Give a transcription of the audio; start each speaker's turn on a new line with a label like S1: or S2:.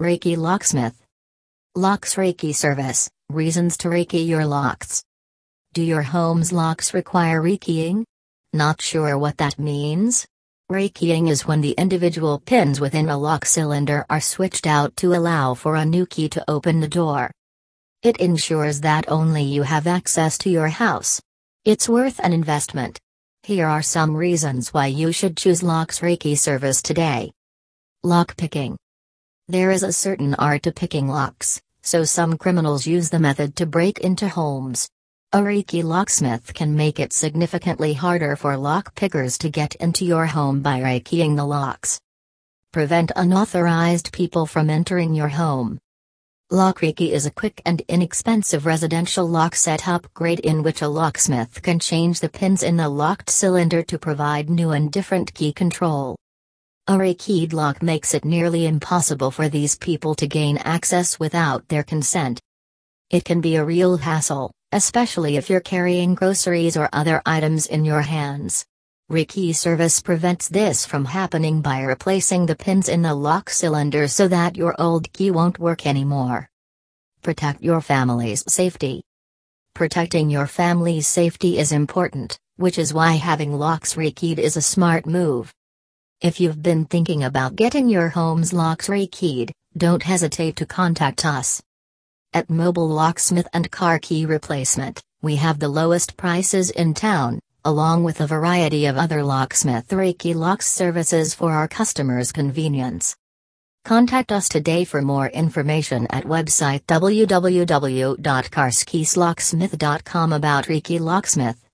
S1: Rekey Locksmith. Locks Rekey Service Reasons to Rekey your locks. Do your home's locks require Rekeying? Not sure what that means? Rekeying is when the individual pins within a lock cylinder are switched out to allow for a new key to open the door. It ensures that only you have access to your house. It's worth an investment. Here are some reasons why you should choose Locks Rekey service today. Lock picking. There is a certain art to picking locks, so some criminals use the method to break into homes. A Rekey locksmith can make it significantly harder for lock pickers to get into your home by Rekeying the locks. Prevent unauthorized people from entering your home. Lock Rekey is a quick and inexpensive residential lock setup grade in which a locksmith can change the pins in the locked cylinder to provide new and different key control. A Rekey lock makes it nearly impossible for these people to gain access without their consent. It can be a real hassle, especially if you're carrying groceries or other items in your hands. Rekey service prevents this from happening by replacing the pins in the lock cylinder so that your old key won't work anymore. Protect your family's safety. Protecting your family's safety is important, which is why having locks rekeyed is a smart move. If you've been thinking about getting your home's locks rekeyed, don't hesitate to contact us. At Mobile Locksmith and Car Key Replacement, we have the lowest prices in town, along with a variety of other locksmith Rekey locks services for our customers' convenience. Contact us today for more information at website www.carskeyslocksmith.com about Rekey Locksmith.